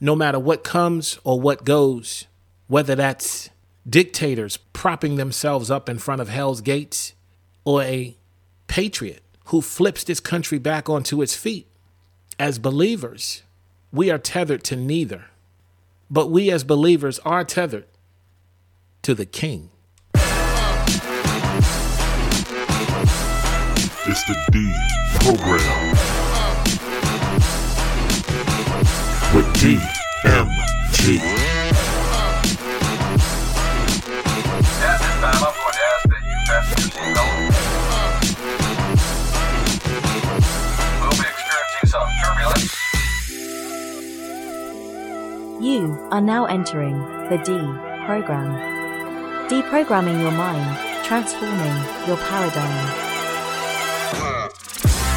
no matter what comes or what goes, whether that's dictators propping themselves up in front of hell's gates or a patriot who flips this country back onto its feet. As believers, we are tethered to neither, but we as believers are tethered to the King. It's the D program with DMG. At this time, I'm going to ask that you fasten your seatbelt. We'll be experiencing some turbulence. You are now entering the D program. Deprogramming your mind, transforming your paradigm.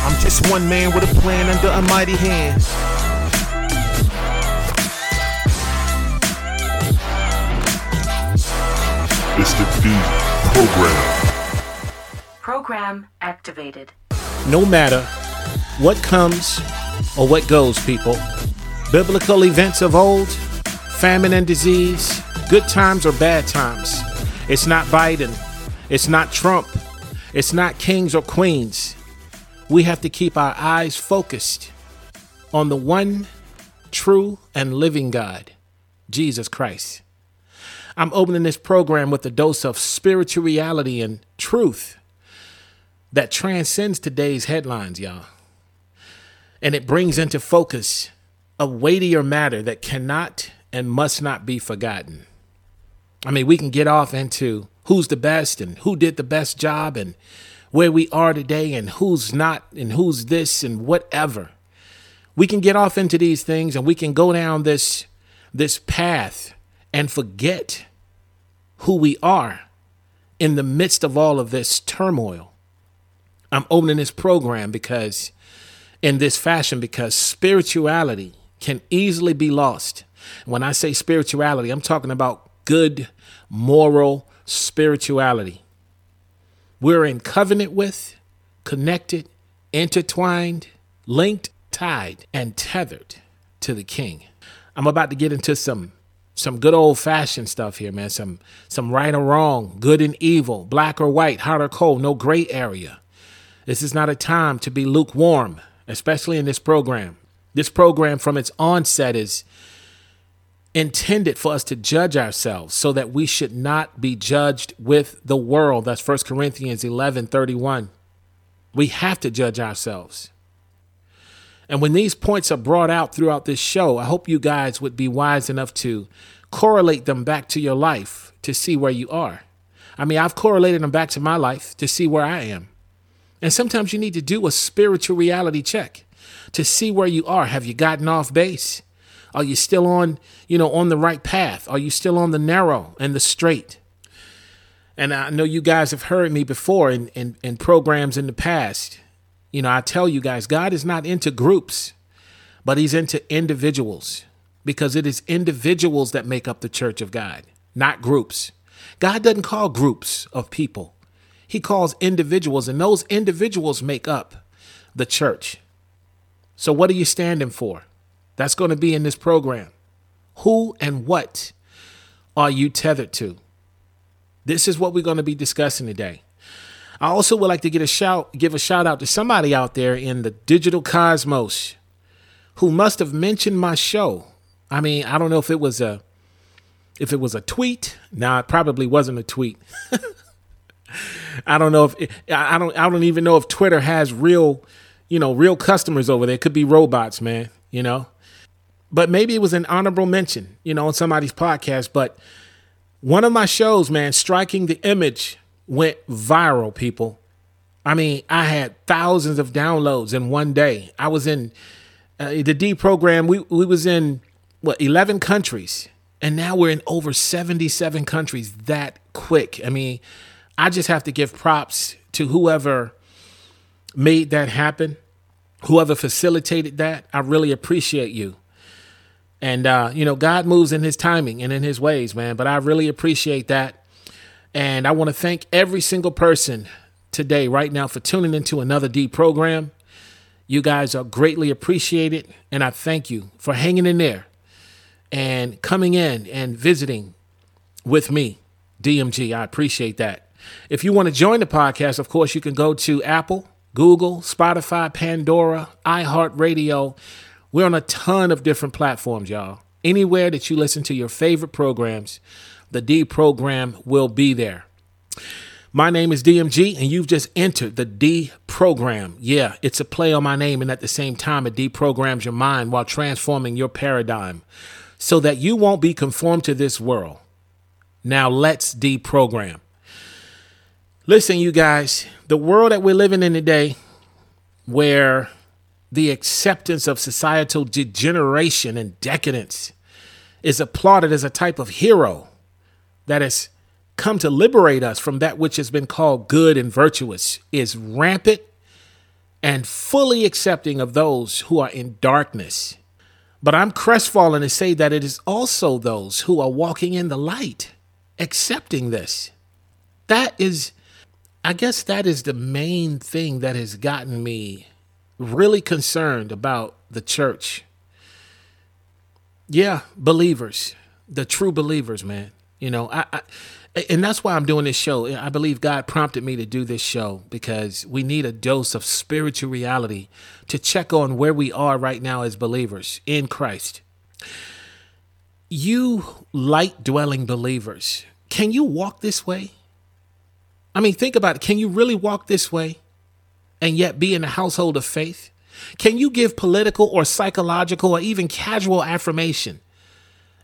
I'm just one man with a plan under a mighty hand. It's the D program. Program activated. No matter what comes or what goes, people, biblical events of old, famine and disease, good times or bad times, it's not Biden, it's not Trump, it's not kings or queens. We have to keep our eyes focused on the one true and living God, Jesus Christ. I'm opening this program with a dose of spiritual reality and truth that transcends today's headlines, y'all. And it brings into focus a weightier matter that cannot and must not be forgotten. I mean, we can get off into who's the best and who did the best job and where we are today and who's not and who's this and whatever. We can get off into these things and we can go down this this path and forget who we are in the midst of all of this turmoil. I'm opening this program because, in this fashion, because spirituality can easily be lost. When I say spirituality, I'm talking about good, moral spirituality. We're in covenant with, connected, intertwined, linked, tied, and tethered to the King. I'm about to get into some some good old fashioned stuff here, man. Some some right or wrong, good and evil, black or white, hot or cold, no gray area. This is not a time to be lukewarm, especially in this program. This program from its onset is intended for us to judge ourselves so that we should not be judged with the world. That's 1 Corinthians 11 31. We have to judge ourselves. And when these points are brought out throughout this show, I hope you guys would be wise enough to correlate them back to your life to see where you are. I mean, I've correlated them back to my life to see where I am. And sometimes you need to do a spiritual reality check to see where you are. Have you gotten off base? Are you still on, you know, on the right path? Are you still on the narrow and the straight? And I know you guys have heard me before in, in, in programs in the past. You know, I tell you guys, God is not into groups, but He's into individuals because it is individuals that make up the church of God, not groups. God doesn't call groups of people, He calls individuals, and those individuals make up the church. So, what are you standing for? That's going to be in this program. Who and what are you tethered to? This is what we're going to be discussing today. I also would like to get a shout, give a shout out to somebody out there in the digital cosmos who must have mentioned my show. I mean, I don't know if it was a if it was a tweet. Now, it probably wasn't a tweet. I don't know if it, I don't I don't even know if Twitter has real, you know, real customers over there. It could be robots, man, you know. But maybe it was an honorable mention, you know, on somebody's podcast, but one of my shows, man, striking the image went viral, people. I mean, I had thousands of downloads in one day. I was in uh, the D program. We we was in what eleven countries, and now we're in over seventy seven countries. That quick. I mean, I just have to give props to whoever made that happen, whoever facilitated that. I really appreciate you. And uh, you know, God moves in His timing and in His ways, man. But I really appreciate that. And I want to thank every single person today, right now, for tuning into another D program. You guys are greatly appreciated, and I thank you for hanging in there and coming in and visiting with me, DMG. I appreciate that. If you want to join the podcast, of course, you can go to Apple, Google, Spotify, Pandora, iHeartRadio. We're on a ton of different platforms, y'all. Anywhere that you listen to your favorite programs, the D program will be there. My name is DMG, and you've just entered the D program. Yeah, it's a play on my name, and at the same time, it deprograms your mind while transforming your paradigm so that you won't be conformed to this world. Now, let's deprogram. Listen, you guys, the world that we're living in today, where the acceptance of societal degeneration and decadence is applauded as a type of hero that has come to liberate us from that which has been called good and virtuous, is rampant and fully accepting of those who are in darkness. But I'm crestfallen to say that it is also those who are walking in the light accepting this. That is, I guess, that is the main thing that has gotten me really concerned about the church. Yeah, believers, the true believers, man. You know, I, I and that's why I'm doing this show. I believe God prompted me to do this show because we need a dose of spiritual reality to check on where we are right now as believers in Christ. You light dwelling believers, can you walk this way? I mean, think about it. Can you really walk this way and yet be in the household of faith? Can you give political or psychological or even casual affirmation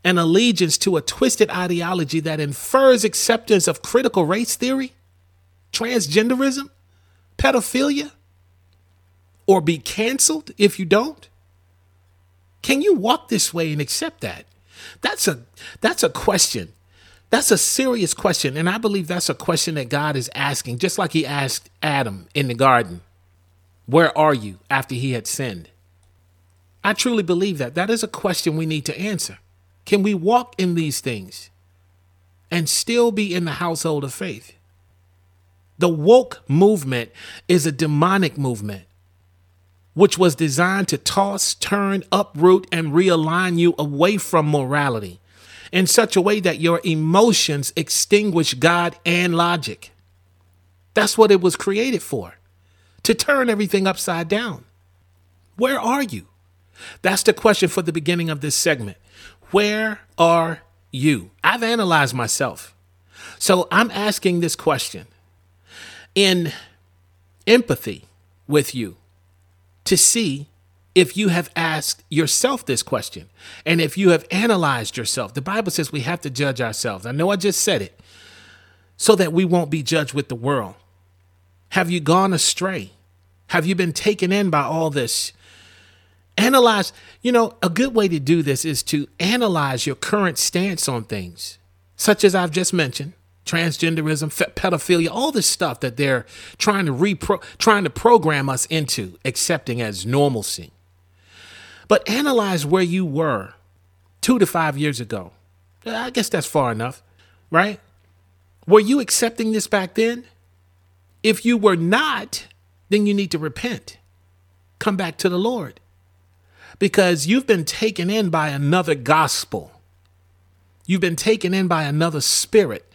and allegiance to a twisted ideology that infers acceptance of critical race theory, transgenderism, pedophilia, or be canceled if you don't? Can you walk this way and accept that? That's a that's a question that's a serious question. And I believe that's a question that God is asking, just like he asked Adam in the garden Where are you after he had sinned? I truly believe that. That is a question we need to answer. Can we walk in these things and still be in the household of faith? The woke movement is a demonic movement which was designed to toss, turn, uproot, and realign you away from morality in such a way that your emotions extinguish God and logic. That's what it was created for to turn everything upside down. Where are you? That's the question for the beginning of this segment. Where are you? I've analyzed myself. So I'm asking this question in empathy with you to see if you have asked yourself this question and if you have analyzed yourself. The Bible says we have to judge ourselves. I know I just said it so that we won't be judged with the world. Have you gone astray? Have you been taken in by all this? Analyze, you know, a good way to do this is to analyze your current stance on things, such as I've just mentioned transgenderism, pedophilia, all this stuff that they're trying to repro trying to program us into accepting as normalcy. But analyze where you were two to five years ago. I guess that's far enough, right? Were you accepting this back then? If you were not, then you need to repent. Come back to the Lord. Because you've been taken in by another gospel. You've been taken in by another spirit,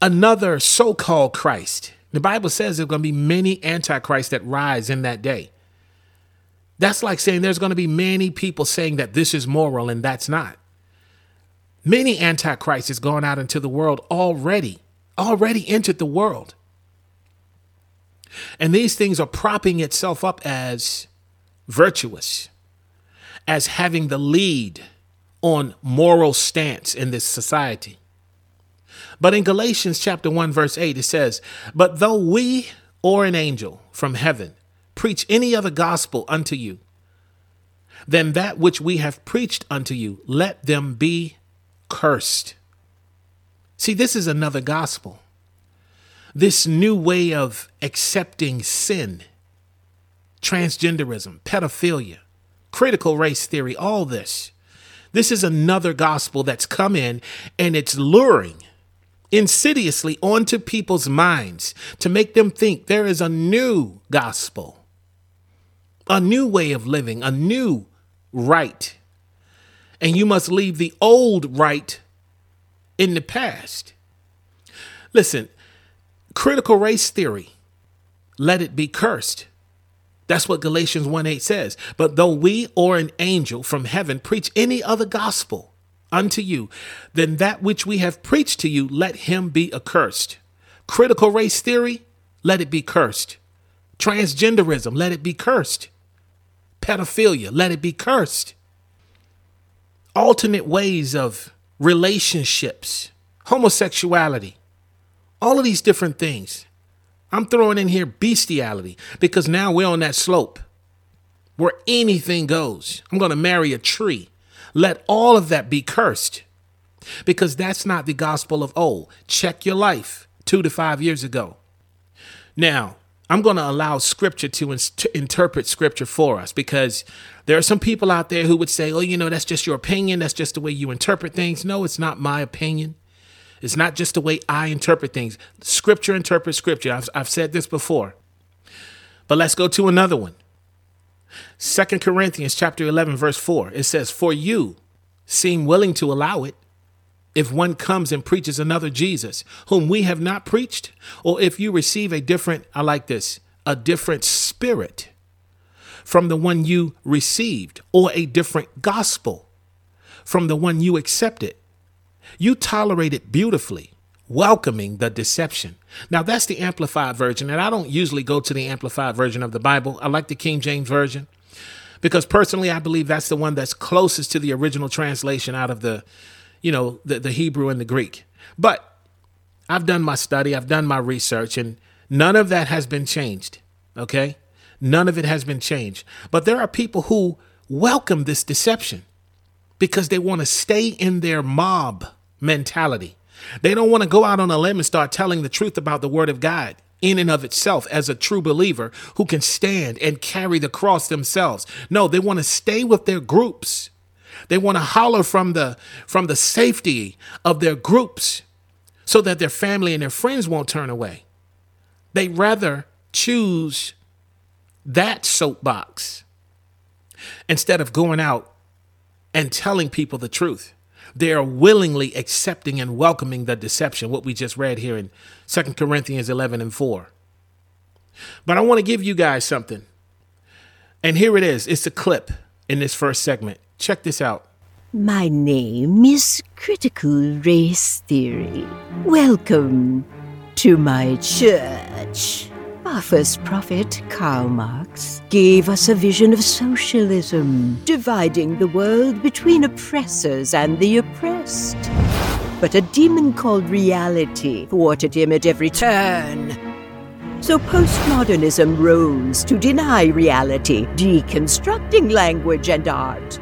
another so called Christ. The Bible says there's going to be many antichrists that rise in that day. That's like saying there's going to be many people saying that this is moral and that's not. Many antichrists is going out into the world already, already entered the world. And these things are propping itself up as virtuous, as having the lead on moral stance in this society. But in Galatians chapter 1 verse 8 it says, "But though we or an angel from heaven preach any other gospel unto you than that which we have preached unto you, let them be cursed. See, this is another gospel. This new way of accepting sin, transgenderism, pedophilia, critical race theory, all this. This is another gospel that's come in and it's luring insidiously onto people's minds to make them think there is a new gospel a new way of living, a new right. and you must leave the old right in the past. Listen, critical race theory, let it be cursed. That's what Galatians 1 8 says. But though we or an angel from heaven preach any other gospel unto you than that which we have preached to you, let him be accursed. Critical race theory, let it be cursed. Transgenderism, let it be cursed. Pedophilia, let it be cursed. Alternate ways of relationships, homosexuality, all of these different things. I'm throwing in here bestiality because now we're on that slope where anything goes. I'm going to marry a tree. Let all of that be cursed because that's not the gospel of old. Check your life two to five years ago. Now, I'm going to allow scripture to, in- to interpret scripture for us because there are some people out there who would say, oh, you know, that's just your opinion. That's just the way you interpret things. No, it's not my opinion. It's not just the way I interpret things. Scripture interprets scripture. I've, I've said this before. But let's go to another one. Second Corinthians chapter 11 verse 4. It says, "For you seem willing to allow it if one comes and preaches another Jesus, whom we have not preached, or if you receive a different, I like this, a different spirit from the one you received, or a different gospel from the one you accepted. You tolerate it beautifully, welcoming the deception. Now, that's the Amplified Version, and I don't usually go to the Amplified Version of the Bible. I like the King James Version because personally, I believe that's the one that's closest to the original translation out of the, you know, the, the Hebrew and the Greek. But I've done my study, I've done my research, and none of that has been changed. Okay? None of it has been changed. But there are people who welcome this deception because they want to stay in their mob mentality. They don't want to go out on a limb and start telling the truth about the word of God in and of itself as a true believer who can stand and carry the cross themselves. No, they want to stay with their groups. They want to holler from the from the safety of their groups so that their family and their friends won't turn away. They rather choose that soapbox instead of going out and telling people the truth. They are willingly accepting and welcoming the deception, what we just read here in 2 Corinthians 11 and 4. But I want to give you guys something. And here it is. It's a clip in this first segment. Check this out. My name is Critical Race Theory. Welcome to my church. Our first prophet, Karl Marx, gave us a vision of socialism, dividing the world between oppressors and the oppressed. But a demon called reality thwarted him at every turn. So postmodernism rose to deny reality, deconstructing language and art.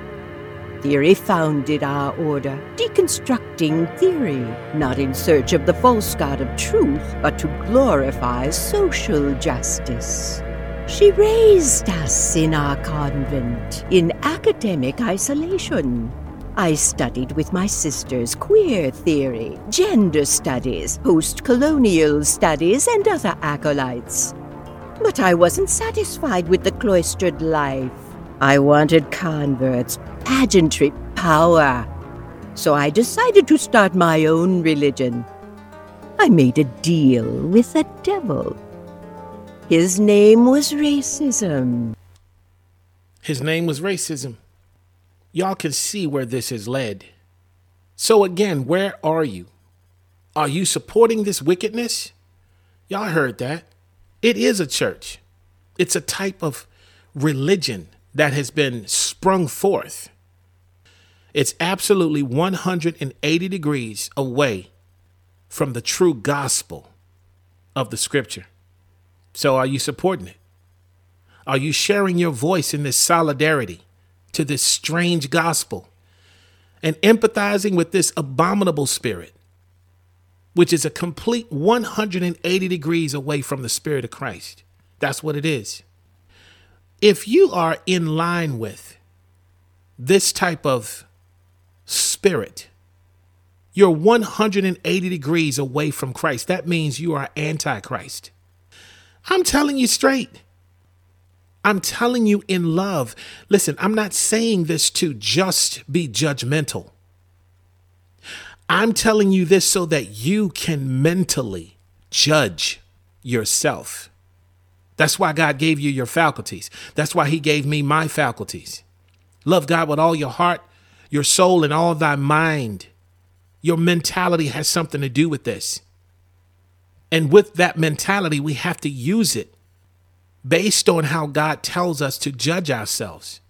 Theory founded our order, deconstructing theory, not in search of the false god of truth, but to glorify social justice. She raised us in our convent, in academic isolation. I studied with my sisters queer theory, gender studies, post colonial studies, and other acolytes. But I wasn't satisfied with the cloistered life. I wanted converts, pageantry, power. So I decided to start my own religion. I made a deal with the devil. His name was racism. His name was racism. Y'all can see where this has led. So, again, where are you? Are you supporting this wickedness? Y'all heard that. It is a church, it's a type of religion that has been sprung forth. It's absolutely 180 degrees away from the true gospel of the scripture. So, are you supporting it? Are you sharing your voice in this solidarity to this strange gospel and empathizing with this abominable spirit, which is a complete 180 degrees away from the spirit of Christ? That's what it is. If you are in line with this type of spirit, you're 180 degrees away from Christ. That means you are antichrist. I'm telling you straight. I'm telling you in love. Listen, I'm not saying this to just be judgmental. I'm telling you this so that you can mentally judge yourself. That's why God gave you your faculties. That's why He gave me my faculties. Love God with all your heart, your soul, and all thy mind. Your mentality has something to do with this. And with that mentality, we have to use it based on how God tells us to judge ourselves.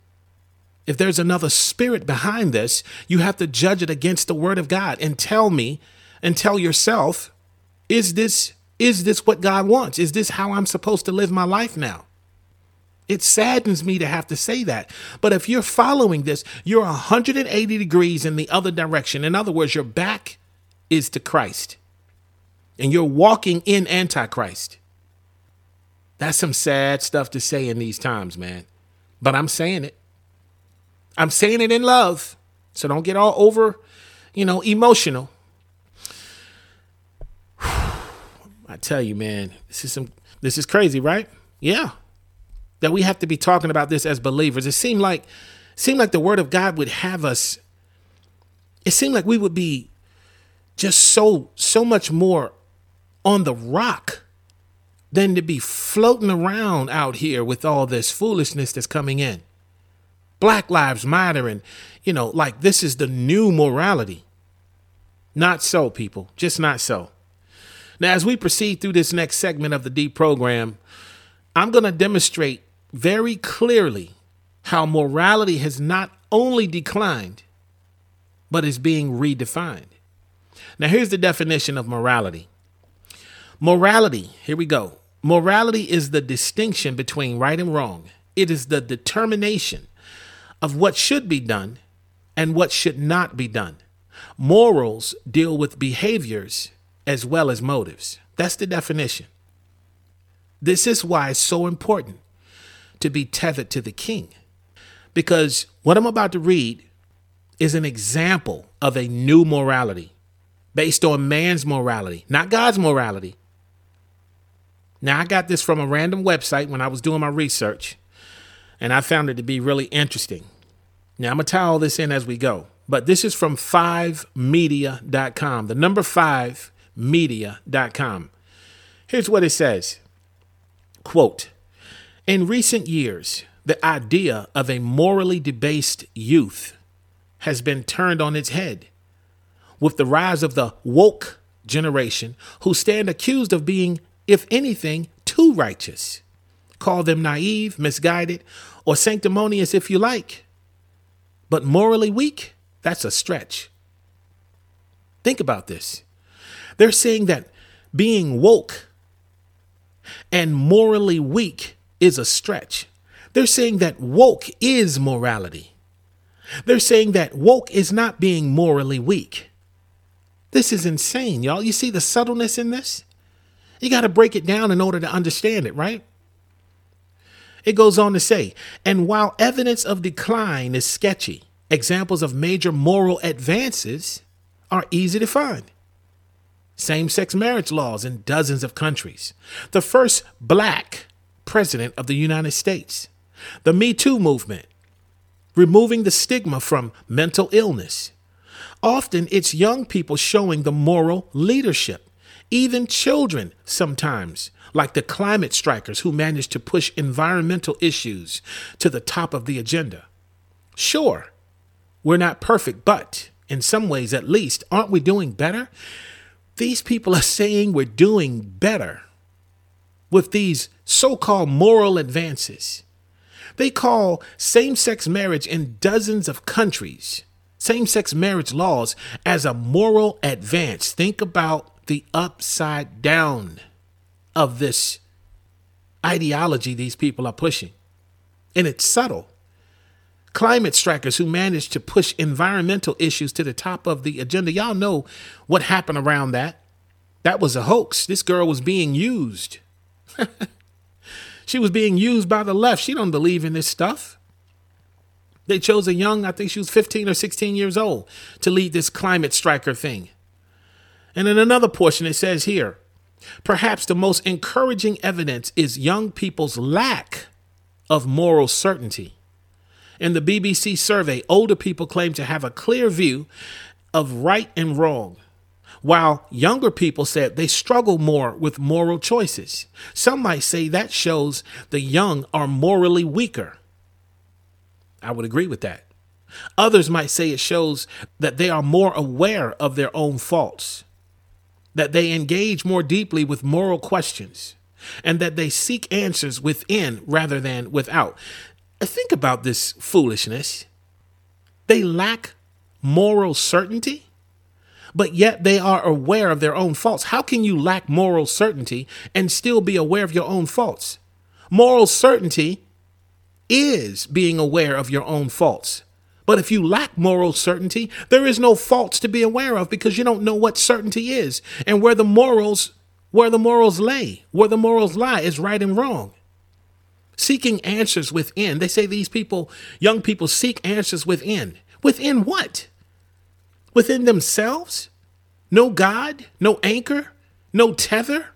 If there's another spirit behind this, you have to judge it against the word of God and tell me and tell yourself, is this is this what God wants? Is this how I'm supposed to live my life now? It saddens me to have to say that. But if you're following this, you're 180 degrees in the other direction. In other words, your back is to Christ and you're walking in Antichrist. That's some sad stuff to say in these times, man. But I'm saying it. I'm saying it in love. So don't get all over, you know, emotional. I tell you, man, this is some this is crazy, right? Yeah. That we have to be talking about this as believers. It seemed like seemed like the word of God would have us it seemed like we would be just so so much more on the rock than to be floating around out here with all this foolishness that's coming in. Black Lives Matter, and, you know, like this is the new morality. Not so, people. Just not so. Now, as we proceed through this next segment of the D program, I'm going to demonstrate very clearly how morality has not only declined, but is being redefined. Now, here's the definition of morality morality, here we go. Morality is the distinction between right and wrong, it is the determination of what should be done and what should not be done. Morals deal with behaviors as well as motives. That's the definition. This is why it's so important to be tethered to the king. Because what I'm about to read is an example of a new morality based on man's morality, not God's morality. Now, I got this from a random website when I was doing my research, and I found it to be really interesting. Now, I'm going to tie all this in as we go, but this is from 5media.com, the number 5media.com. Here's what it says Quote In recent years, the idea of a morally debased youth has been turned on its head with the rise of the woke generation who stand accused of being, if anything, too righteous. Call them naive, misguided, or sanctimonious if you like. But morally weak, that's a stretch. Think about this. They're saying that being woke and morally weak is a stretch. They're saying that woke is morality. They're saying that woke is not being morally weak. This is insane, y'all. You see the subtleness in this? You got to break it down in order to understand it, right? It goes on to say, and while evidence of decline is sketchy, examples of major moral advances are easy to find. Same sex marriage laws in dozens of countries. The first black president of the United States. The Me Too movement. Removing the stigma from mental illness. Often it's young people showing the moral leadership. Even children sometimes like the climate strikers who managed to push environmental issues to the top of the agenda. Sure, we're not perfect, but in some ways at least, aren't we doing better? These people are saying we're doing better with these so called moral advances. They call same sex marriage in dozens of countries, same sex marriage laws, as a moral advance. Think about the upside down of this ideology these people are pushing. And it's subtle. Climate strikers who managed to push environmental issues to the top of the agenda. Y'all know what happened around that. That was a hoax. This girl was being used. she was being used by the left. She don't believe in this stuff. They chose a young, I think she was 15 or 16 years old, to lead this climate striker thing. And in another portion, it says here Perhaps the most encouraging evidence is young people's lack of moral certainty. In the BBC survey, older people claim to have a clear view of right and wrong, while younger people said they struggle more with moral choices. Some might say that shows the young are morally weaker. I would agree with that. Others might say it shows that they are more aware of their own faults, that they engage more deeply with moral questions, and that they seek answers within rather than without. Think about this foolishness. They lack moral certainty, but yet they are aware of their own faults. How can you lack moral certainty and still be aware of your own faults? Moral certainty is being aware of your own faults. But if you lack moral certainty, there is no faults to be aware of because you don't know what certainty is and where the morals where the morals lay, where the morals lie is right and wrong. Seeking answers within. They say these people, young people seek answers within. Within what? Within themselves? No God, no anchor, no tether.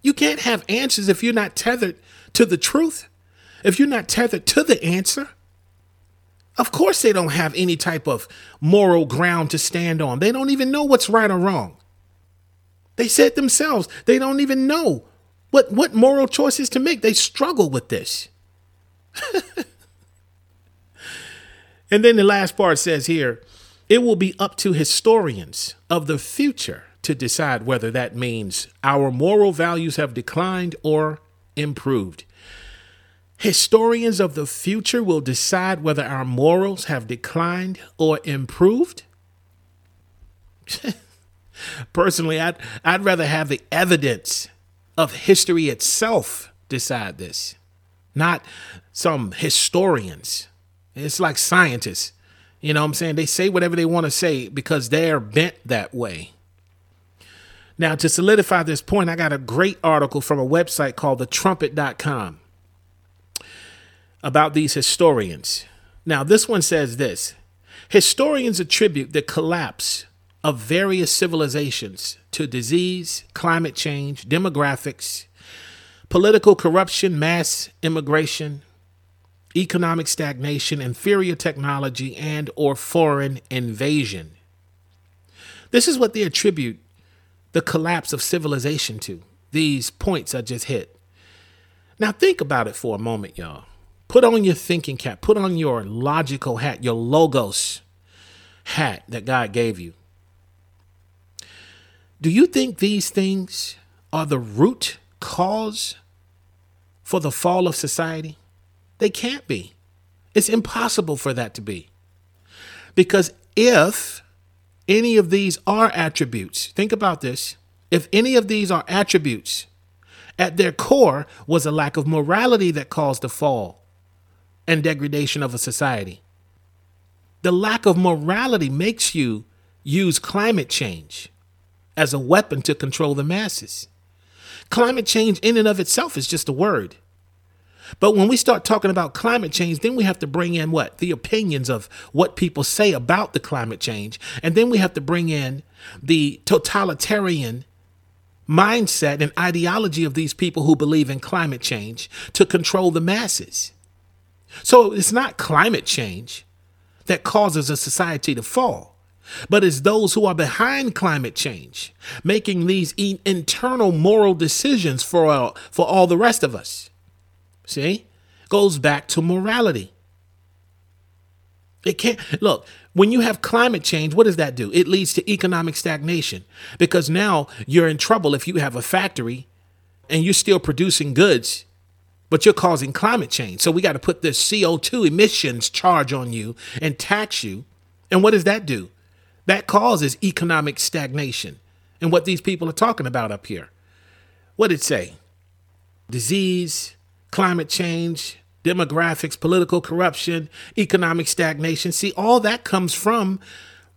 You can't have answers if you're not tethered to the truth, if you're not tethered to the answer. Of course, they don't have any type of moral ground to stand on. They don't even know what's right or wrong. They said themselves they don't even know what, what moral choices to make. They struggle with this. and then the last part says here it will be up to historians of the future to decide whether that means our moral values have declined or improved. Historians of the future will decide whether our morals have declined or improved. Personally, I'd, I'd rather have the evidence of history itself decide this, not some historians. It's like scientists. You know what I'm saying? They say whatever they want to say because they're bent that way. Now, to solidify this point, I got a great article from a website called thetrumpet.com about these historians. Now, this one says this Historians attribute the collapse of various civilizations to disease, climate change, demographics, political corruption, mass immigration, economic stagnation, inferior technology, and or foreign invasion. This is what they attribute the collapse of civilization to. These points I just hit. Now think about it for a moment, y'all. Put on your thinking cap, put on your logical hat, your logos hat that God gave you. Do you think these things are the root cause for the fall of society? They can't be. It's impossible for that to be. Because if any of these are attributes, think about this. If any of these are attributes, at their core was a lack of morality that caused the fall and degradation of a society. The lack of morality makes you use climate change as a weapon to control the masses. Climate change, in and of itself, is just a word. But when we start talking about climate change, then we have to bring in what? The opinions of what people say about the climate change. And then we have to bring in the totalitarian mindset and ideology of these people who believe in climate change to control the masses. So it's not climate change that causes a society to fall but it's those who are behind climate change making these internal moral decisions for all, for all the rest of us. See? Goes back to morality. It can't look, when you have climate change, what does that do? It leads to economic stagnation because now you're in trouble if you have a factory and you're still producing goods, but you're causing climate change. So we got to put this CO2 emissions charge on you and tax you. And what does that do? That causes economic stagnation. And what these people are talking about up here. What did it say? Disease, climate change, demographics, political corruption, economic stagnation. See, all that comes from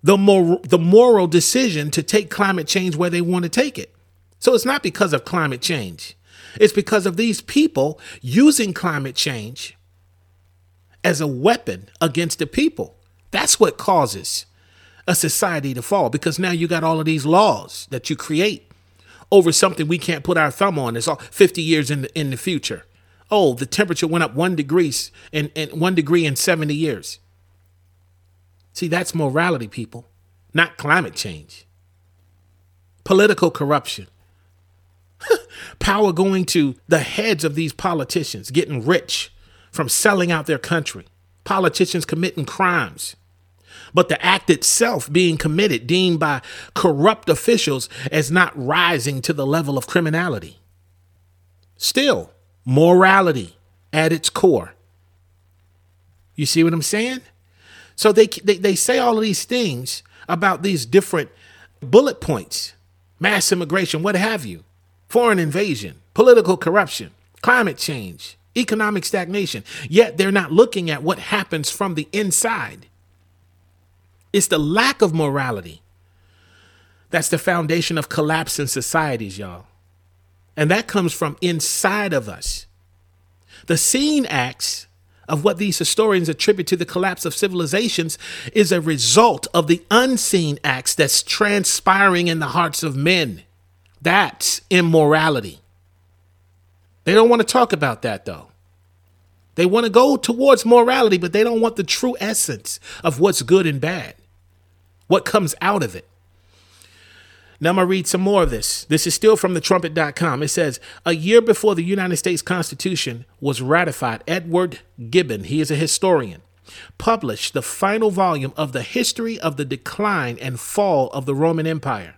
the mor- the moral decision to take climate change where they want to take it. So it's not because of climate change. It's because of these people using climate change as a weapon against the people. That's what causes a society to fall because now you got all of these laws that you create over something we can't put our thumb on. It's all 50 years in the, in the future. Oh, the temperature went up one degree in, in one degree in 70 years. See, that's morality, people, not climate change. Political corruption. Power going to the heads of these politicians, getting rich from selling out their country. Politicians committing crimes. But the act itself being committed, deemed by corrupt officials as not rising to the level of criminality. Still, morality at its core. You see what I'm saying? So they, they, they say all of these things about these different bullet points mass immigration, what have you, foreign invasion, political corruption, climate change, economic stagnation. Yet they're not looking at what happens from the inside. It's the lack of morality that's the foundation of collapse in societies, y'all. And that comes from inside of us. The seen acts of what these historians attribute to the collapse of civilizations is a result of the unseen acts that's transpiring in the hearts of men. That's immorality. They don't want to talk about that though. They want to go towards morality, but they don't want the true essence of what's good and bad, what comes out of it. Now I'm going to read some more of this. This is still from the trumpet.com. It says, A year before the United States Constitution was ratified, Edward Gibbon, he is a historian, published the final volume of the history of the decline and fall of the Roman Empire.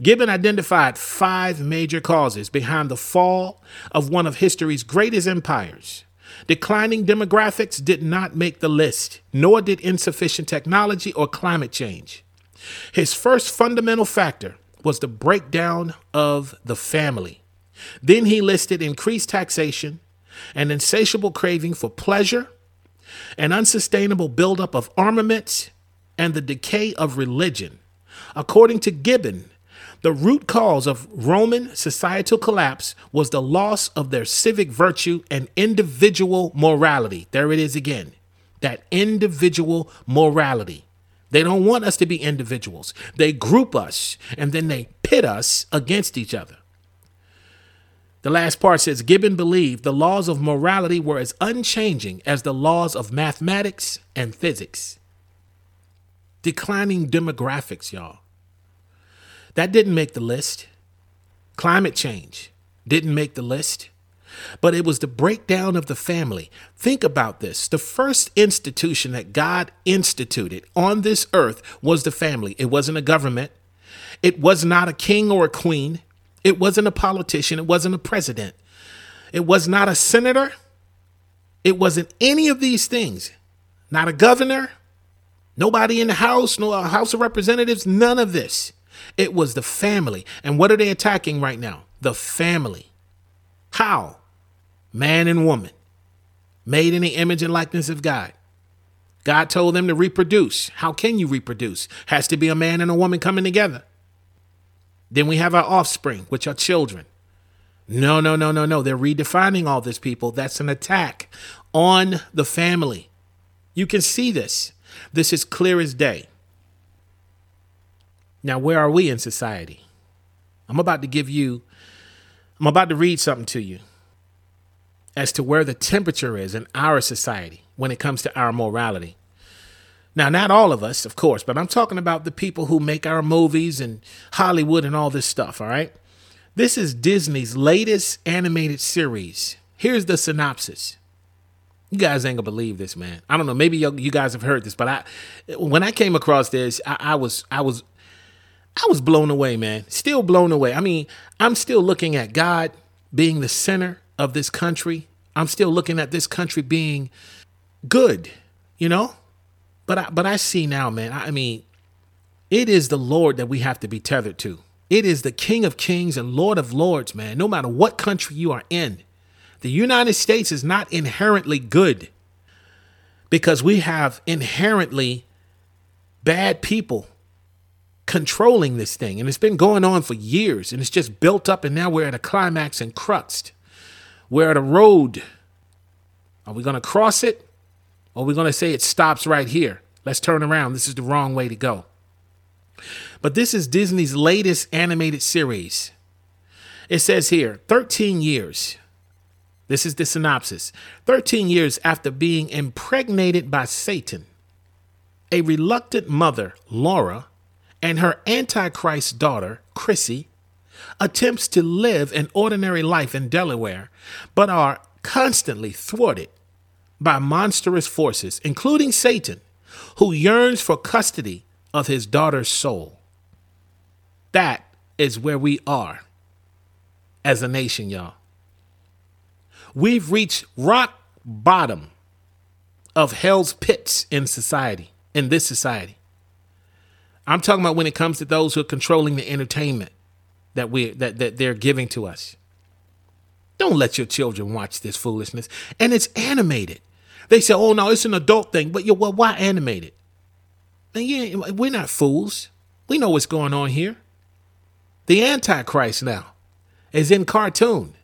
Gibbon identified five major causes behind the fall of one of history's greatest empires. Declining demographics did not make the list, nor did insufficient technology or climate change. His first fundamental factor was the breakdown of the family. Then he listed increased taxation, an insatiable craving for pleasure, an unsustainable buildup of armaments, and the decay of religion. According to Gibbon, the root cause of Roman societal collapse was the loss of their civic virtue and individual morality. There it is again that individual morality. They don't want us to be individuals. They group us and then they pit us against each other. The last part says Gibbon believed the laws of morality were as unchanging as the laws of mathematics and physics. Declining demographics, y'all. That didn't make the list. Climate change didn't make the list but it was the breakdown of the family. Think about this. The first institution that God instituted on this earth was the family. It wasn't a government, it was not a king or a queen, it wasn't a politician, it wasn't a president, it was not a senator, it wasn't any of these things. Not a governor, nobody in the House, no uh, House of Representatives, none of this. It was the family. And what are they attacking right now? The family. How? man and woman, made in the image and likeness of God. God told them to reproduce. How can you reproduce? Has to be a man and a woman coming together. Then we have our offspring, which are children. No, no, no, no, no. They're redefining all this, people. That's an attack on the family. You can see this. This is clear as day. Now, where are we in society? I'm about to give you, I'm about to read something to you as to where the temperature is in our society when it comes to our morality. Now, not all of us, of course, but I'm talking about the people who make our movies and Hollywood and all this stuff, all right? This is Disney's latest animated series. Here's the synopsis. You guys ain't gonna believe this, man. I don't know. Maybe you guys have heard this, but I, when I came across this, I, I was, I was, I was blown away, man. Still blown away. I mean, I'm still looking at God being the center of this country. I'm still looking at this country being good, you know? But I, but I see now, man. I mean, it is the Lord that we have to be tethered to. It is the King of Kings and Lord of Lords, man. No matter what country you are in, the United States is not inherently good because we have inherently bad people controlling this thing. And it's been going on for years and it's just built up, and now we're at a climax and crux. We're at a road. Are we going to cross it? Or are we going to say it stops right here? Let's turn around. This is the wrong way to go. But this is Disney's latest animated series. It says here 13 years. This is the synopsis. 13 years after being impregnated by Satan, a reluctant mother, Laura, and her Antichrist daughter, Chrissy, attempts to live an ordinary life in Delaware, but are constantly thwarted by monstrous forces, including Satan, who yearns for custody of his daughter's soul. That is where we are as a nation, y'all. We've reached rock bottom of hell's pits in society, in this society. I'm talking about when it comes to those who are controlling the entertainment that we that, that they're giving to us. Don't let your children watch this foolishness. And it's animated. They say, oh no, it's an adult thing. But you well, why animated? And yeah, we're not fools. We know what's going on here. The Antichrist now is in cartoon.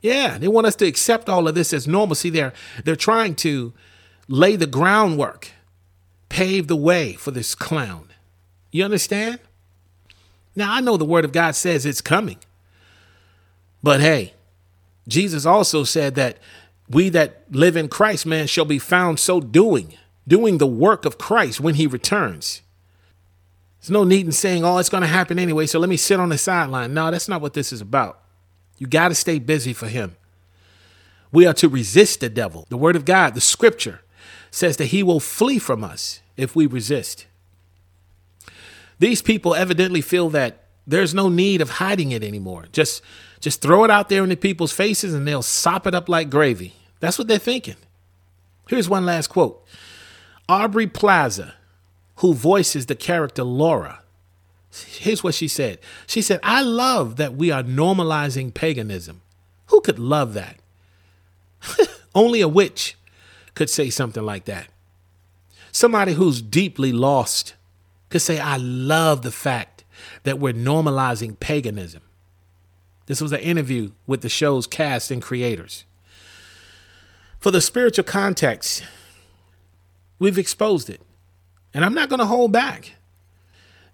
Yeah, they want us to accept all of this as normalcy. They're they're trying to lay the groundwork, pave the way for this clown. You understand? Now I know the word of God says it's coming. But hey, Jesus also said that we that live in Christ, man, shall be found so doing, doing the work of Christ when he returns. There's no need in saying, oh, it's going to happen anyway, so let me sit on the sideline. No, that's not what this is about. You got to stay busy for him. We are to resist the devil. The word of God, the scripture, says that he will flee from us if we resist. These people evidently feel that there's no need of hiding it anymore. Just just throw it out there in the people's faces and they'll sop it up like gravy. That's what they're thinking. Here's one last quote. Aubrey Plaza, who voices the character Laura, Here's what she said. She said, I love that we are normalizing paganism. Who could love that? Only a witch could say something like that. Somebody who's deeply lost could say, I love the fact that we're normalizing paganism. This was an interview with the show's cast and creators. For the spiritual context, we've exposed it. And I'm not going to hold back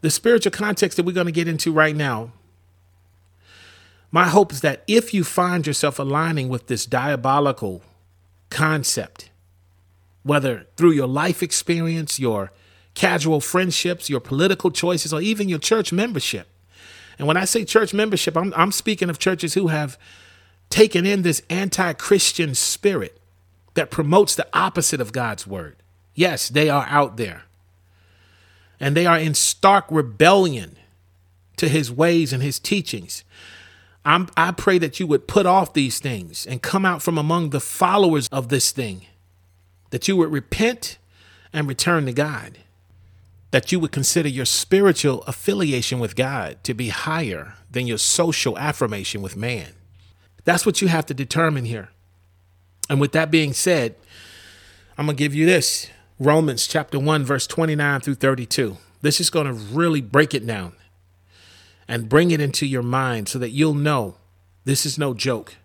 the spiritual context that we're going to get into right now, my hope is that if you find yourself aligning with this diabolical concept, whether through your life experience, your casual friendships, your political choices, or even your church membership. And when I say church membership, I'm, I'm speaking of churches who have taken in this anti Christian spirit that promotes the opposite of God's word. Yes, they are out there and they are in stark rebellion to his ways and his teachings. I'm, I pray that you would put off these things and come out from among the followers of this thing, that you would repent and return to God, that you would consider your spiritual affiliation with God to be higher than your social affirmation with man. That's what you have to determine here. And with that being said, I'm going to give you this. Romans chapter 1, verse 29 through 32. This is going to really break it down and bring it into your mind so that you'll know this is no joke.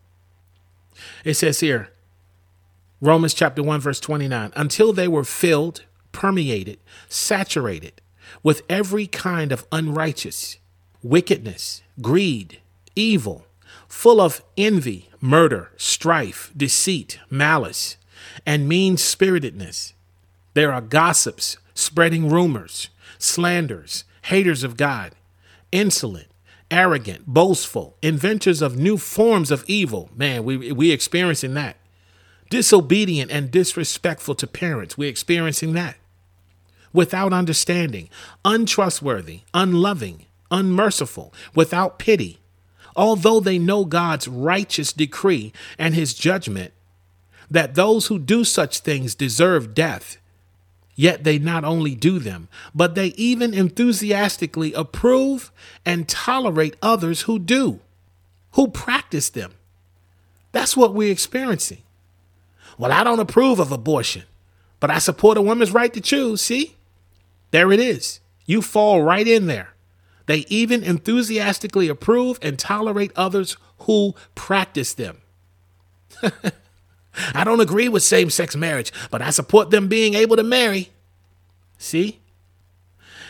It says here, Romans chapter 1, verse 29 until they were filled, permeated, saturated with every kind of unrighteous, wickedness, greed, evil, full of envy, murder, strife, deceit, malice, and mean spiritedness there are gossips, spreading rumors, slanders, haters of God, insolent, arrogant, boastful, inventors of new forms of evil. Man, we we experiencing that. Disobedient and disrespectful to parents. We're experiencing that. Without understanding, untrustworthy, unloving, unmerciful, without pity. Although they know God's righteous decree and his judgment that those who do such things deserve death, Yet they not only do them, but they even enthusiastically approve and tolerate others who do, who practice them. That's what we're experiencing. Well, I don't approve of abortion, but I support a woman's right to choose. See? There it is. You fall right in there. They even enthusiastically approve and tolerate others who practice them. I don't agree with same sex marriage, but I support them being able to marry. See?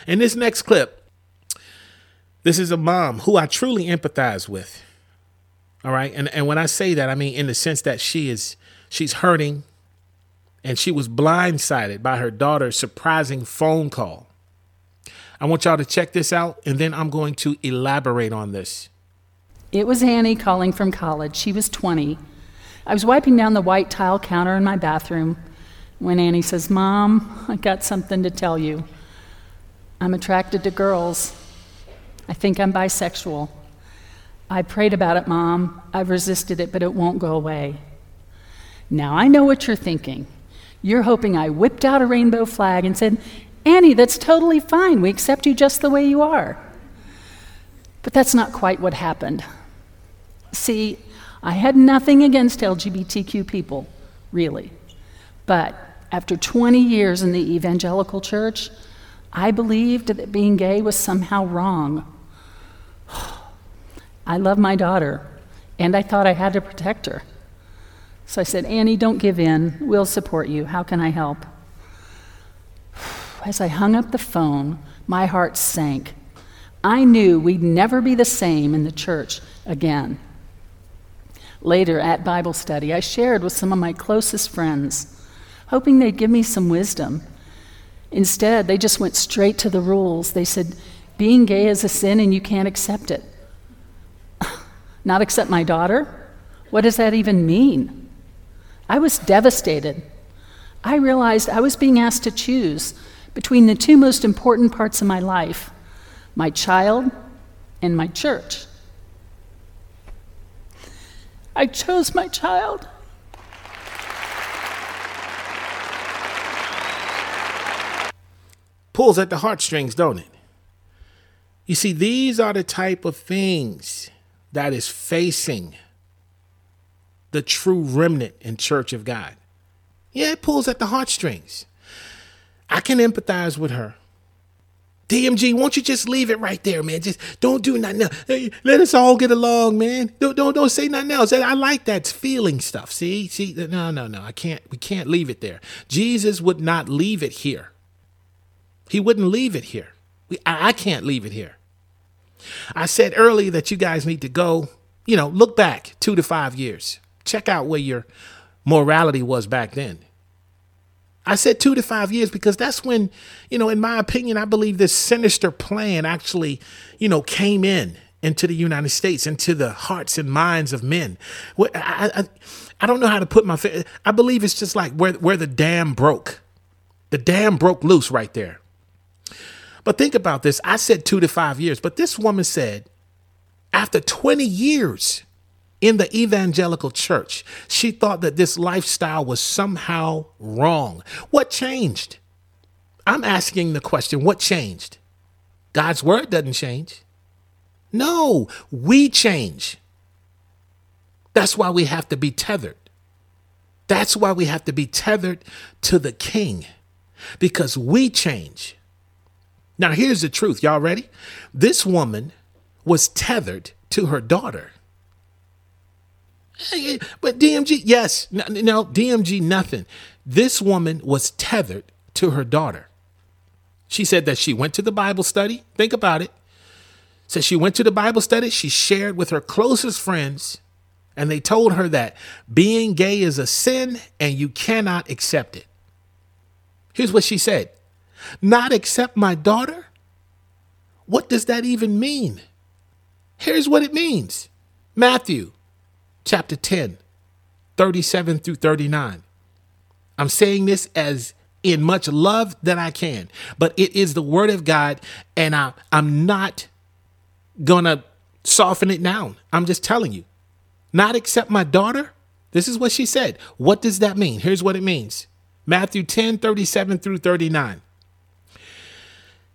In this next clip, this is a mom who I truly empathize with. All right. And and when I say that, I mean in the sense that she is she's hurting and she was blindsided by her daughter's surprising phone call. I want y'all to check this out and then I'm going to elaborate on this. It was Annie calling from college. She was 20. I was wiping down the white tile counter in my bathroom when Annie says, Mom, I got something to tell you. I'm attracted to girls. I think I'm bisexual. I prayed about it, Mom. I've resisted it, but it won't go away. Now I know what you're thinking. You're hoping I whipped out a rainbow flag and said, Annie, that's totally fine. We accept you just the way you are. But that's not quite what happened. See, I had nothing against LGBTQ people, really. But after 20 years in the evangelical church, I believed that being gay was somehow wrong. I love my daughter, and I thought I had to protect her. So I said, Annie, don't give in. We'll support you. How can I help? As I hung up the phone, my heart sank. I knew we'd never be the same in the church again. Later at Bible study, I shared with some of my closest friends, hoping they'd give me some wisdom. Instead, they just went straight to the rules. They said, Being gay is a sin and you can't accept it. Not accept my daughter? What does that even mean? I was devastated. I realized I was being asked to choose between the two most important parts of my life my child and my church. I chose my child. Pulls at the heartstrings, don't it? You see, these are the type of things that is facing the true remnant in Church of God. Yeah, it pulls at the heartstrings. I can empathize with her. DMG, won't you just leave it right there, man? Just don't do nothing else. Hey, let us all get along, man. Don't don't don't say nothing else. I like that feeling stuff. See, see, no, no, no. I can't. We can't leave it there. Jesus would not leave it here. He wouldn't leave it here. We, I, I can't leave it here. I said earlier that you guys need to go. You know, look back two to five years. Check out where your morality was back then. I said two to five years because that's when, you know, in my opinion, I believe this sinister plan actually, you know, came in into the United States, into the hearts and minds of men. I, I, I don't know how to put my. I believe it's just like where where the dam broke. The dam broke loose right there. But think about this. I said two to five years, but this woman said, after 20 years, in the evangelical church, she thought that this lifestyle was somehow wrong. What changed? I'm asking the question what changed? God's word doesn't change. No, we change. That's why we have to be tethered. That's why we have to be tethered to the king because we change. Now, here's the truth. Y'all ready? This woman was tethered to her daughter. But DMG, yes, no, no, DMG, nothing. This woman was tethered to her daughter. She said that she went to the Bible study. Think about it. Said she went to the Bible study. She shared with her closest friends, and they told her that being gay is a sin and you cannot accept it. Here's what she said Not accept my daughter? What does that even mean? Here's what it means Matthew chapter 10, 37 through 39. I'm saying this as in much love that I can, but it is the word of God, and I, I'm not gonna soften it down. I'm just telling you, not accept my daughter. This is what she said. What does that mean? Here's what it means Matthew 10, 37 through 39.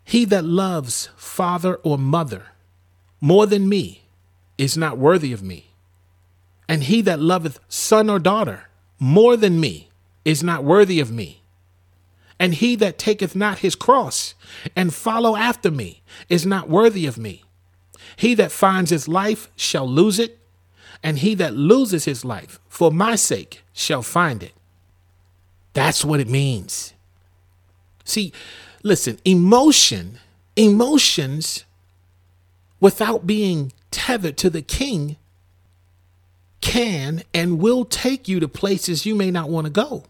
He that loves father or mother more than me is not worthy of me. And he that loveth son or daughter more than me is not worthy of me. And he that taketh not his cross and follow after me is not worthy of me. He that finds his life shall lose it, and he that loses his life for my sake shall find it. That's what it means. See, listen, emotion, emotions without being tethered to the king can and will take you to places you may not want to go.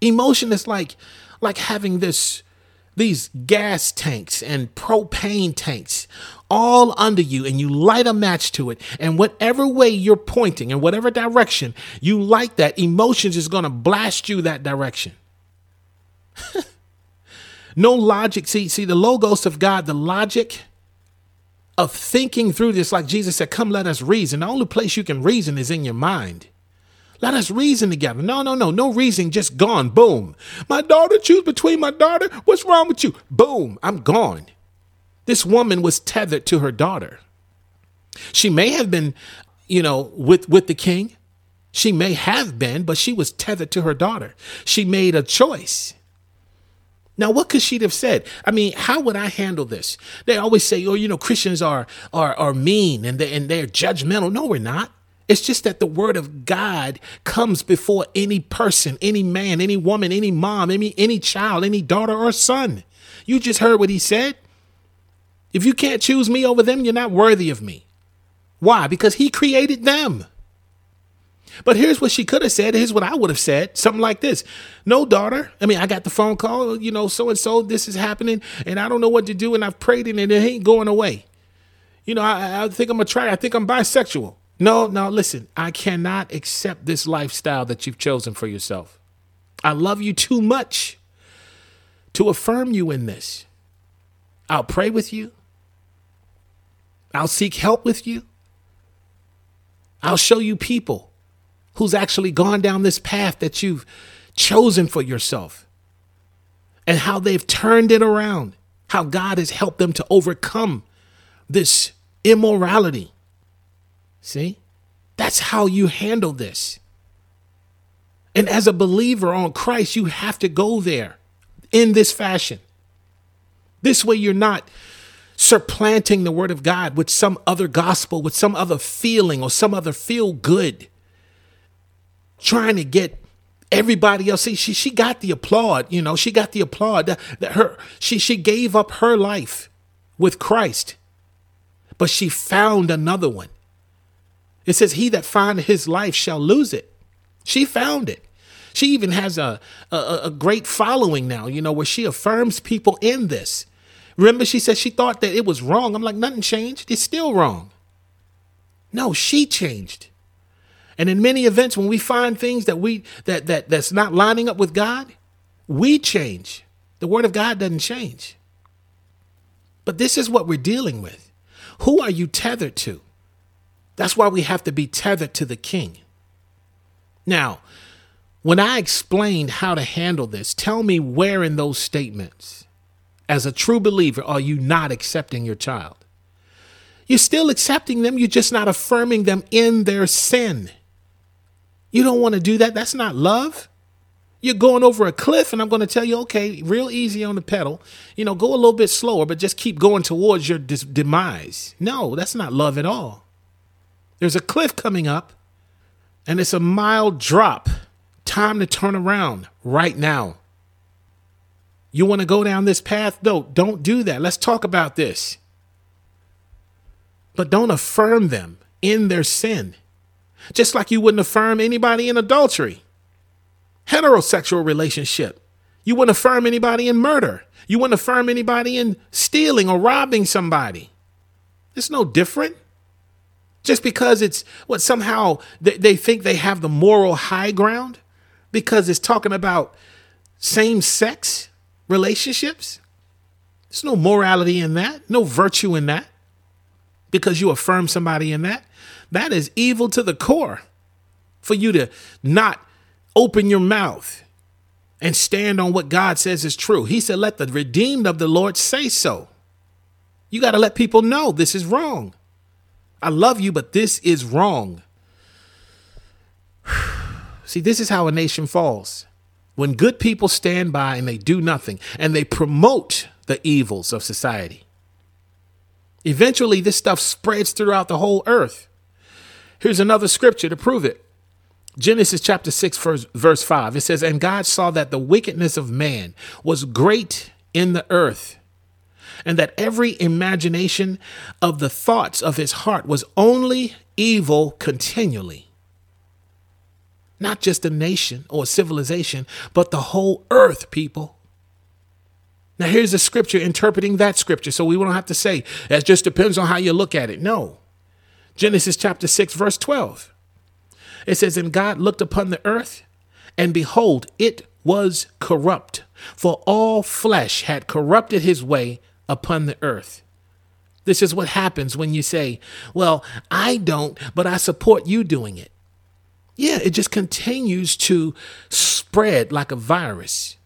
Emotion is like like having this these gas tanks and propane tanks all under you and you light a match to it. And whatever way you're pointing in whatever direction you like that emotions is going to blast you that direction. No logic. See see the logos of god the logic of thinking through this like jesus said come let us reason the only place you can reason is in your mind let us reason together. No, no, no, no reasoning, just gone. Boom. My daughter, choose between my daughter. What's wrong with you? Boom, I'm gone. This woman was tethered to her daughter. She may have been, you know, with, with the king. She may have been, but she was tethered to her daughter. She made a choice. Now, what could she have said? I mean, how would I handle this? They always say, "Oh, you know, Christians are are are mean and they and they're judgmental." No, we're not. It's just that the word of God comes before any person, any man, any woman, any mom, any any child, any daughter or son. You just heard what he said. If you can't choose me over them, you're not worthy of me. Why? Because he created them. But here's what she could have said. Here's what I would have said. Something like this. No, daughter. I mean, I got the phone call, you know, so and so, this is happening, and I don't know what to do, and I've prayed and it ain't going away. You know, I, I think I'm gonna try. I think I'm bisexual. No, no, listen, I cannot accept this lifestyle that you've chosen for yourself. I love you too much to affirm you in this. I'll pray with you. I'll seek help with you. I'll show you people who's actually gone down this path that you've chosen for yourself and how they've turned it around, how God has helped them to overcome this immorality. See? That's how you handle this. And as a believer on Christ, you have to go there in this fashion. This way, you're not supplanting the word of God with some other gospel, with some other feeling or some other feel good. Trying to get everybody else. See, she she got the applaud, you know, she got the applaud. That, that her she she gave up her life with Christ, but she found another one. It says, He that find his life shall lose it. She found it. She even has a, a, a great following now, you know, where she affirms people in this. Remember, she said she thought that it was wrong. I'm like, nothing changed. It's still wrong. No, she changed. And in many events, when we find things that we that that that's not lining up with God, we change. The word of God doesn't change. But this is what we're dealing with. Who are you tethered to? That's why we have to be tethered to the king. Now, when I explained how to handle this, tell me where in those statements as a true believer, are you not accepting your child? You're still accepting them, you're just not affirming them in their sin. You don't want to do that. That's not love. You're going over a cliff, and I'm going to tell you, okay, real easy on the pedal. You know, go a little bit slower, but just keep going towards your dis- demise. No, that's not love at all. There's a cliff coming up, and it's a mild drop. Time to turn around right now. You want to go down this path? No, don't do that. Let's talk about this. But don't affirm them in their sin, just like you wouldn't affirm anybody in adultery, heterosexual relationship. You wouldn't affirm anybody in murder. You wouldn't affirm anybody in stealing or robbing somebody. It's no different. Just because it's what somehow they, think they have the moral high ground because it's talking about same sex relationships. There's no morality in that, no virtue in that, because you affirm somebody in that. That is evil to the core for you to not open your mouth and stand on what God says is true. He said, Let the redeemed of the Lord say so. You got to let people know this is wrong. I love you, but this is wrong. See, this is how a nation falls when good people stand by and they do nothing and they promote the evils of society. Eventually, this stuff spreads throughout the whole earth. Here's another scripture to prove it Genesis chapter 6, verse, verse 5. It says, And God saw that the wickedness of man was great in the earth, and that every imagination of the thoughts of his heart was only evil continually. Not just a nation or a civilization, but the whole earth, people. Now, here's a scripture interpreting that scripture, so we don't have to say that just depends on how you look at it. No. Genesis chapter 6, verse 12. It says, And God looked upon the earth, and behold, it was corrupt, for all flesh had corrupted his way upon the earth. This is what happens when you say, Well, I don't, but I support you doing it. Yeah, it just continues to spread like a virus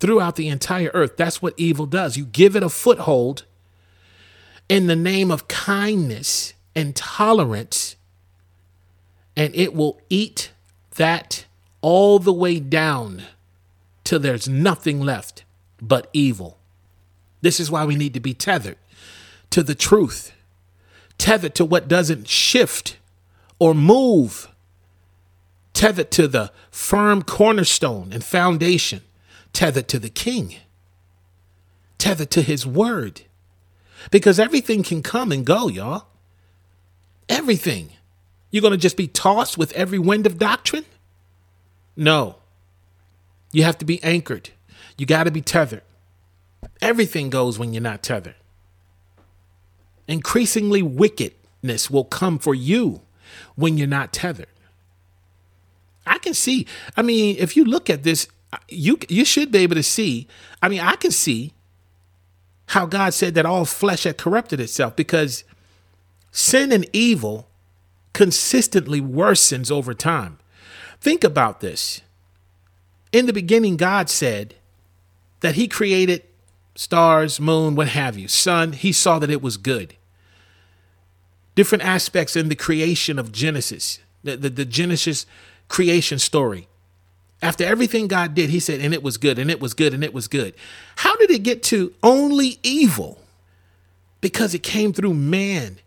throughout the entire earth. That's what evil does. You give it a foothold in the name of kindness and tolerance, and it will eat that all the way down till there's nothing left but evil. This is why we need to be tethered to the truth, tethered to what doesn't shift or move, tethered to the firm cornerstone and foundation, tethered to the king, tethered to his word. Because everything can come and go, y'all. Everything. You're going to just be tossed with every wind of doctrine? No. You have to be anchored. You got to be tethered. Everything goes when you're not tethered. Increasingly, wickedness will come for you when you're not tethered. I can see. I mean, if you look at this, you you should be able to see. I mean, I can see how God said that all flesh had corrupted itself because sin and evil consistently worsens over time. Think about this. In the beginning, God said that He created stars, moon, what have you, sun. He saw that it was good. Different aspects in the creation of Genesis, the, the, the Genesis creation story. After everything God did, He said, and it was good, and it was good, and it was good. How did it get to only evil? Because it came through man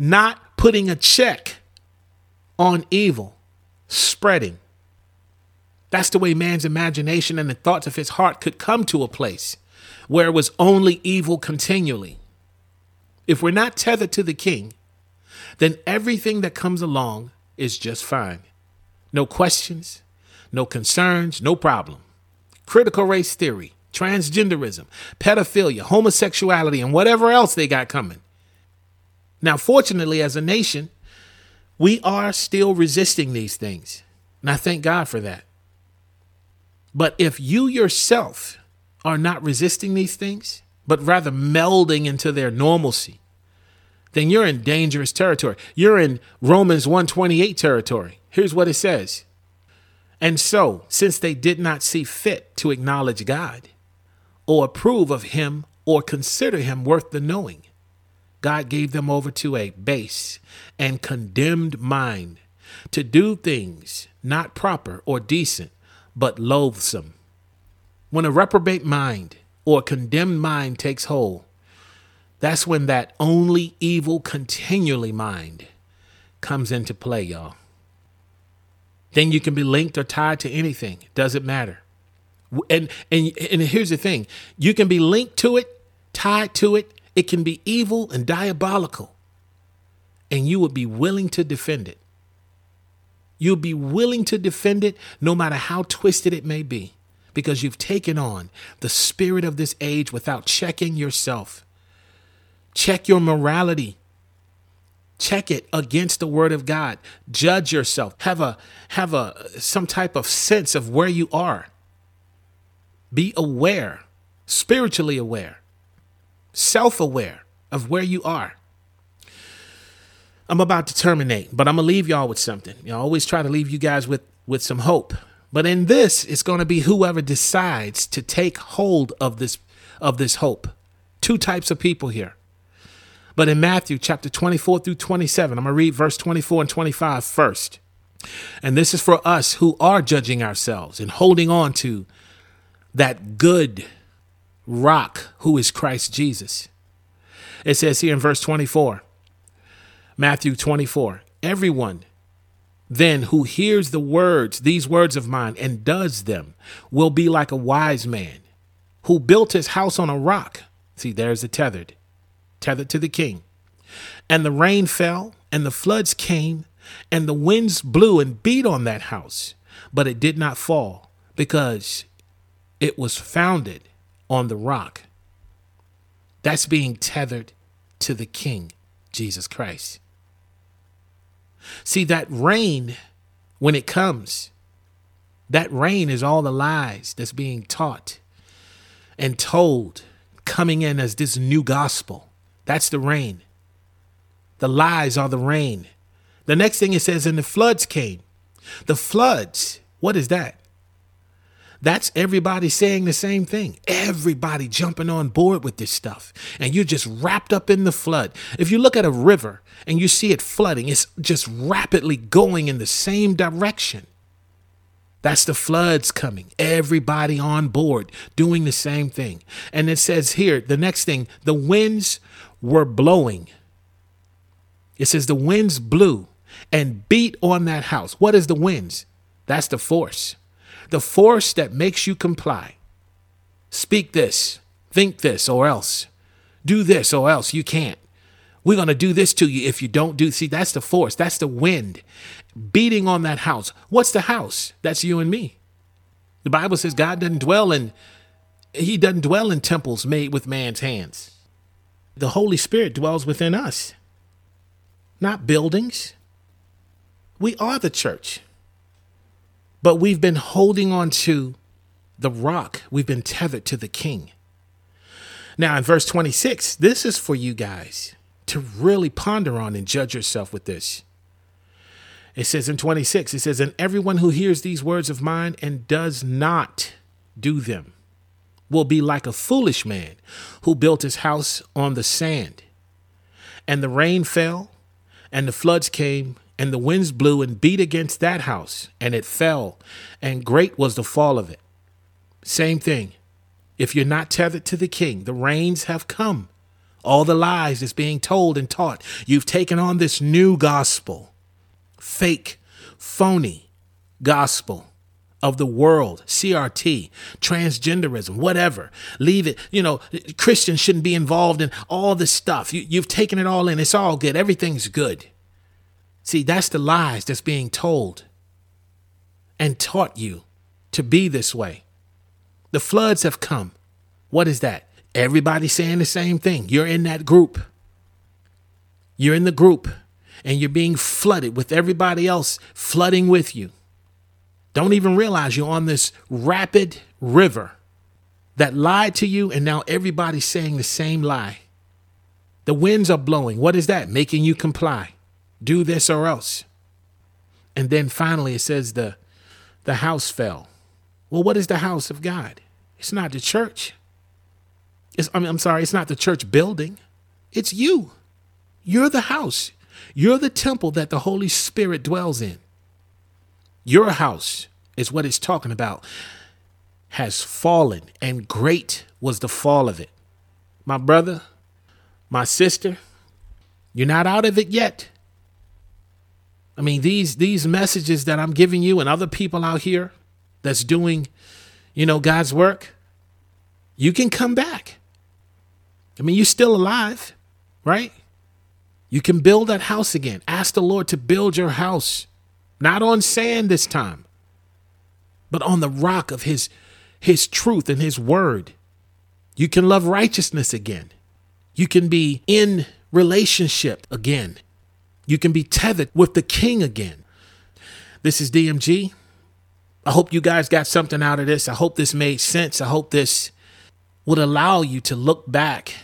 not putting a check on evil, spreading. That's the way man's imagination and the thoughts of his heart could come to a place where it was only evil continually. If we're not tethered to the king, then everything that comes along is just fine. No questions, no concerns, no problem. Critical race theory, transgenderism, pedophilia, homosexuality, and whatever else they got coming. Now, fortunately, as a nation, we are still resisting these things. And I thank God for that. But if you yourself are not resisting these things, but rather melding into their normalcy, then you're in dangerous territory. You're in Romans 128 territory. Here's what it says. And so, since they did not see fit to acknowledge God, or approve of him, or consider him worth the knowing, God gave them over to a base and condemned mind to do things not proper or decent, but loathsome. When a reprobate mind or condemned mind takes hold, that's when that only evil continually mind comes into play, y'all. Then you can be linked or tied to anything. Doesn't matter. And and and here's the thing: you can be linked to it, tied to it, it can be evil and diabolical, and you would be willing to defend it. You'll be willing to defend it no matter how twisted it may be, because you've taken on the spirit of this age without checking yourself. Check your morality. Check it against the word of God. Judge yourself. Have a have a some type of sense of where you are. Be aware, spiritually aware self aware of where you are. I'm about to terminate, but I'm gonna leave y'all with something. You I always try to leave you guys with with some hope. But in this, it's gonna be whoever decides to take hold of this of this hope. Two types of people here. But in Matthew chapter 24 through 27, I'm gonna read verse 24 and 25 first. And this is for us who are judging ourselves and holding on to that good rock who is Christ Jesus. It says here in verse 24, Matthew 24, everyone then who hears the words, these words of mine, and does them, will be like a wise man who built his house on a rock. See, there's the tethered, tethered to the king. And the rain fell, and the floods came, and the winds blew and beat on that house, but it did not fall because it was founded on the rock. That's being tethered to the King, Jesus Christ. See, that rain, when it comes, that rain is all the lies that's being taught and told coming in as this new gospel. That's the rain. The lies are the rain. The next thing it says, and the floods came. The floods, what is that? That's everybody saying the same thing. Everybody jumping on board with this stuff. And you're just wrapped up in the flood. If you look at a river and you see it flooding, it's just rapidly going in the same direction. That's the floods coming. Everybody on board doing the same thing. And it says here, the next thing, the winds were blowing. It says the winds blew and beat on that house. What is the winds? That's the force the force that makes you comply. Speak this, think this, or else. Do this, or else you can't. We're going to do this to you if you don't do. See, that's the force. That's the wind beating on that house. What's the house? That's you and me. The Bible says God doesn't dwell in he doesn't dwell in temples made with man's hands. The Holy Spirit dwells within us. Not buildings. We are the church. But we've been holding on to the rock, we've been tethered to the king. Now, in verse 26, this is for you guys to really ponder on and judge yourself with this. It says in 26, it says, And everyone who hears these words of mine and does not do them will be like a foolish man who built his house on the sand. And the rain fell, and the floods came, and the winds blew and beat against that house, and it fell, and great was the fall of it. Same thing. If you're not tethered to the king, the rains have come. All the lies that's being told and taught. You've taken on this new gospel, fake, phony gospel of the world, CRT, transgenderism, whatever. Leave it. You know, Christians shouldn't be involved in all this stuff. You, have taken it all in. It's all good. Everything's good. See, that's the lies that's being told and taught you to be this way. The floods have come. What is that? Everybody saying the same thing. You're in that group. You're in the group and you're being flooded with everybody else flooding with you. Don't even realize you're on this rapid river that lied to you, and now everybody's saying the same lie. The winds are blowing. What is that? Making you comply do this or else. And then finally it says the the house fell. Well, what is the house of God? It's not the church. It's, I mean, I'm sorry, it's not the church building. It's you. You're the house. You're the temple that the Holy Spirit dwells in. Your house is what it's talking about, has fallen, and great was the fall of it. My brother, my sister, you're not out of it yet. I mean, these these messages that I'm giving you and other people out here that's doing, you know, God's work, you can come back. I mean, you're still alive, right? You can build that house again. Ask the Lord to build your house, not on sand this time, but on the rock of his his truth and his word. You can love righteousness again. You can be in relationship again. You can be tethered with the king again. This is DMG. I hope you guys got something out of this. I hope this made sense. I hope this would allow you to look back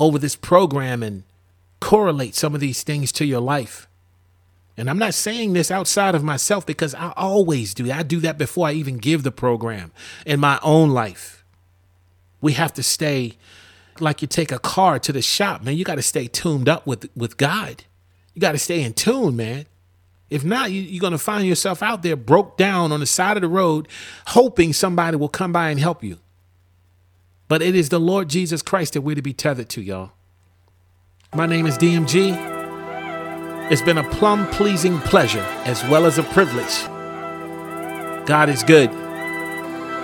over this program and correlate some of these things to your life. And I'm not saying this outside of myself because I always do. I do that before I even give the program in my own life. We have to stay like you take a car to the shop, man. You got to stay tuned up with with God. You got to stay in tune, man. If not, you, you're going to find yourself out there broke down on the side of the road, hoping somebody will come by and help you. But it is the Lord Jesus Christ that we're to be tethered to, y'all. My name is DMG. It's been a plum pleasing pleasure as well as a privilege. God is good.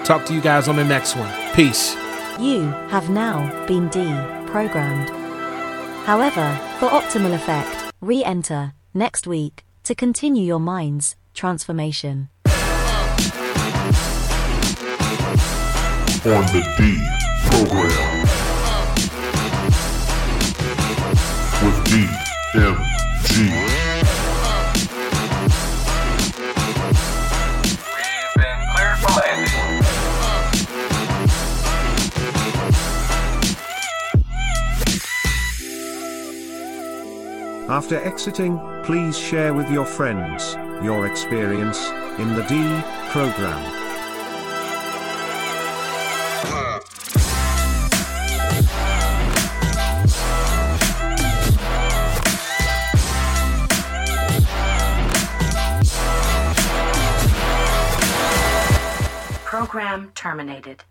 Talk to you guys on the next one. Peace. You have now been deprogrammed. However, for optimal effect, re enter next week to continue your mind's transformation. On the D program. With DMG. After exiting, please share with your friends your experience in the D program. Program terminated.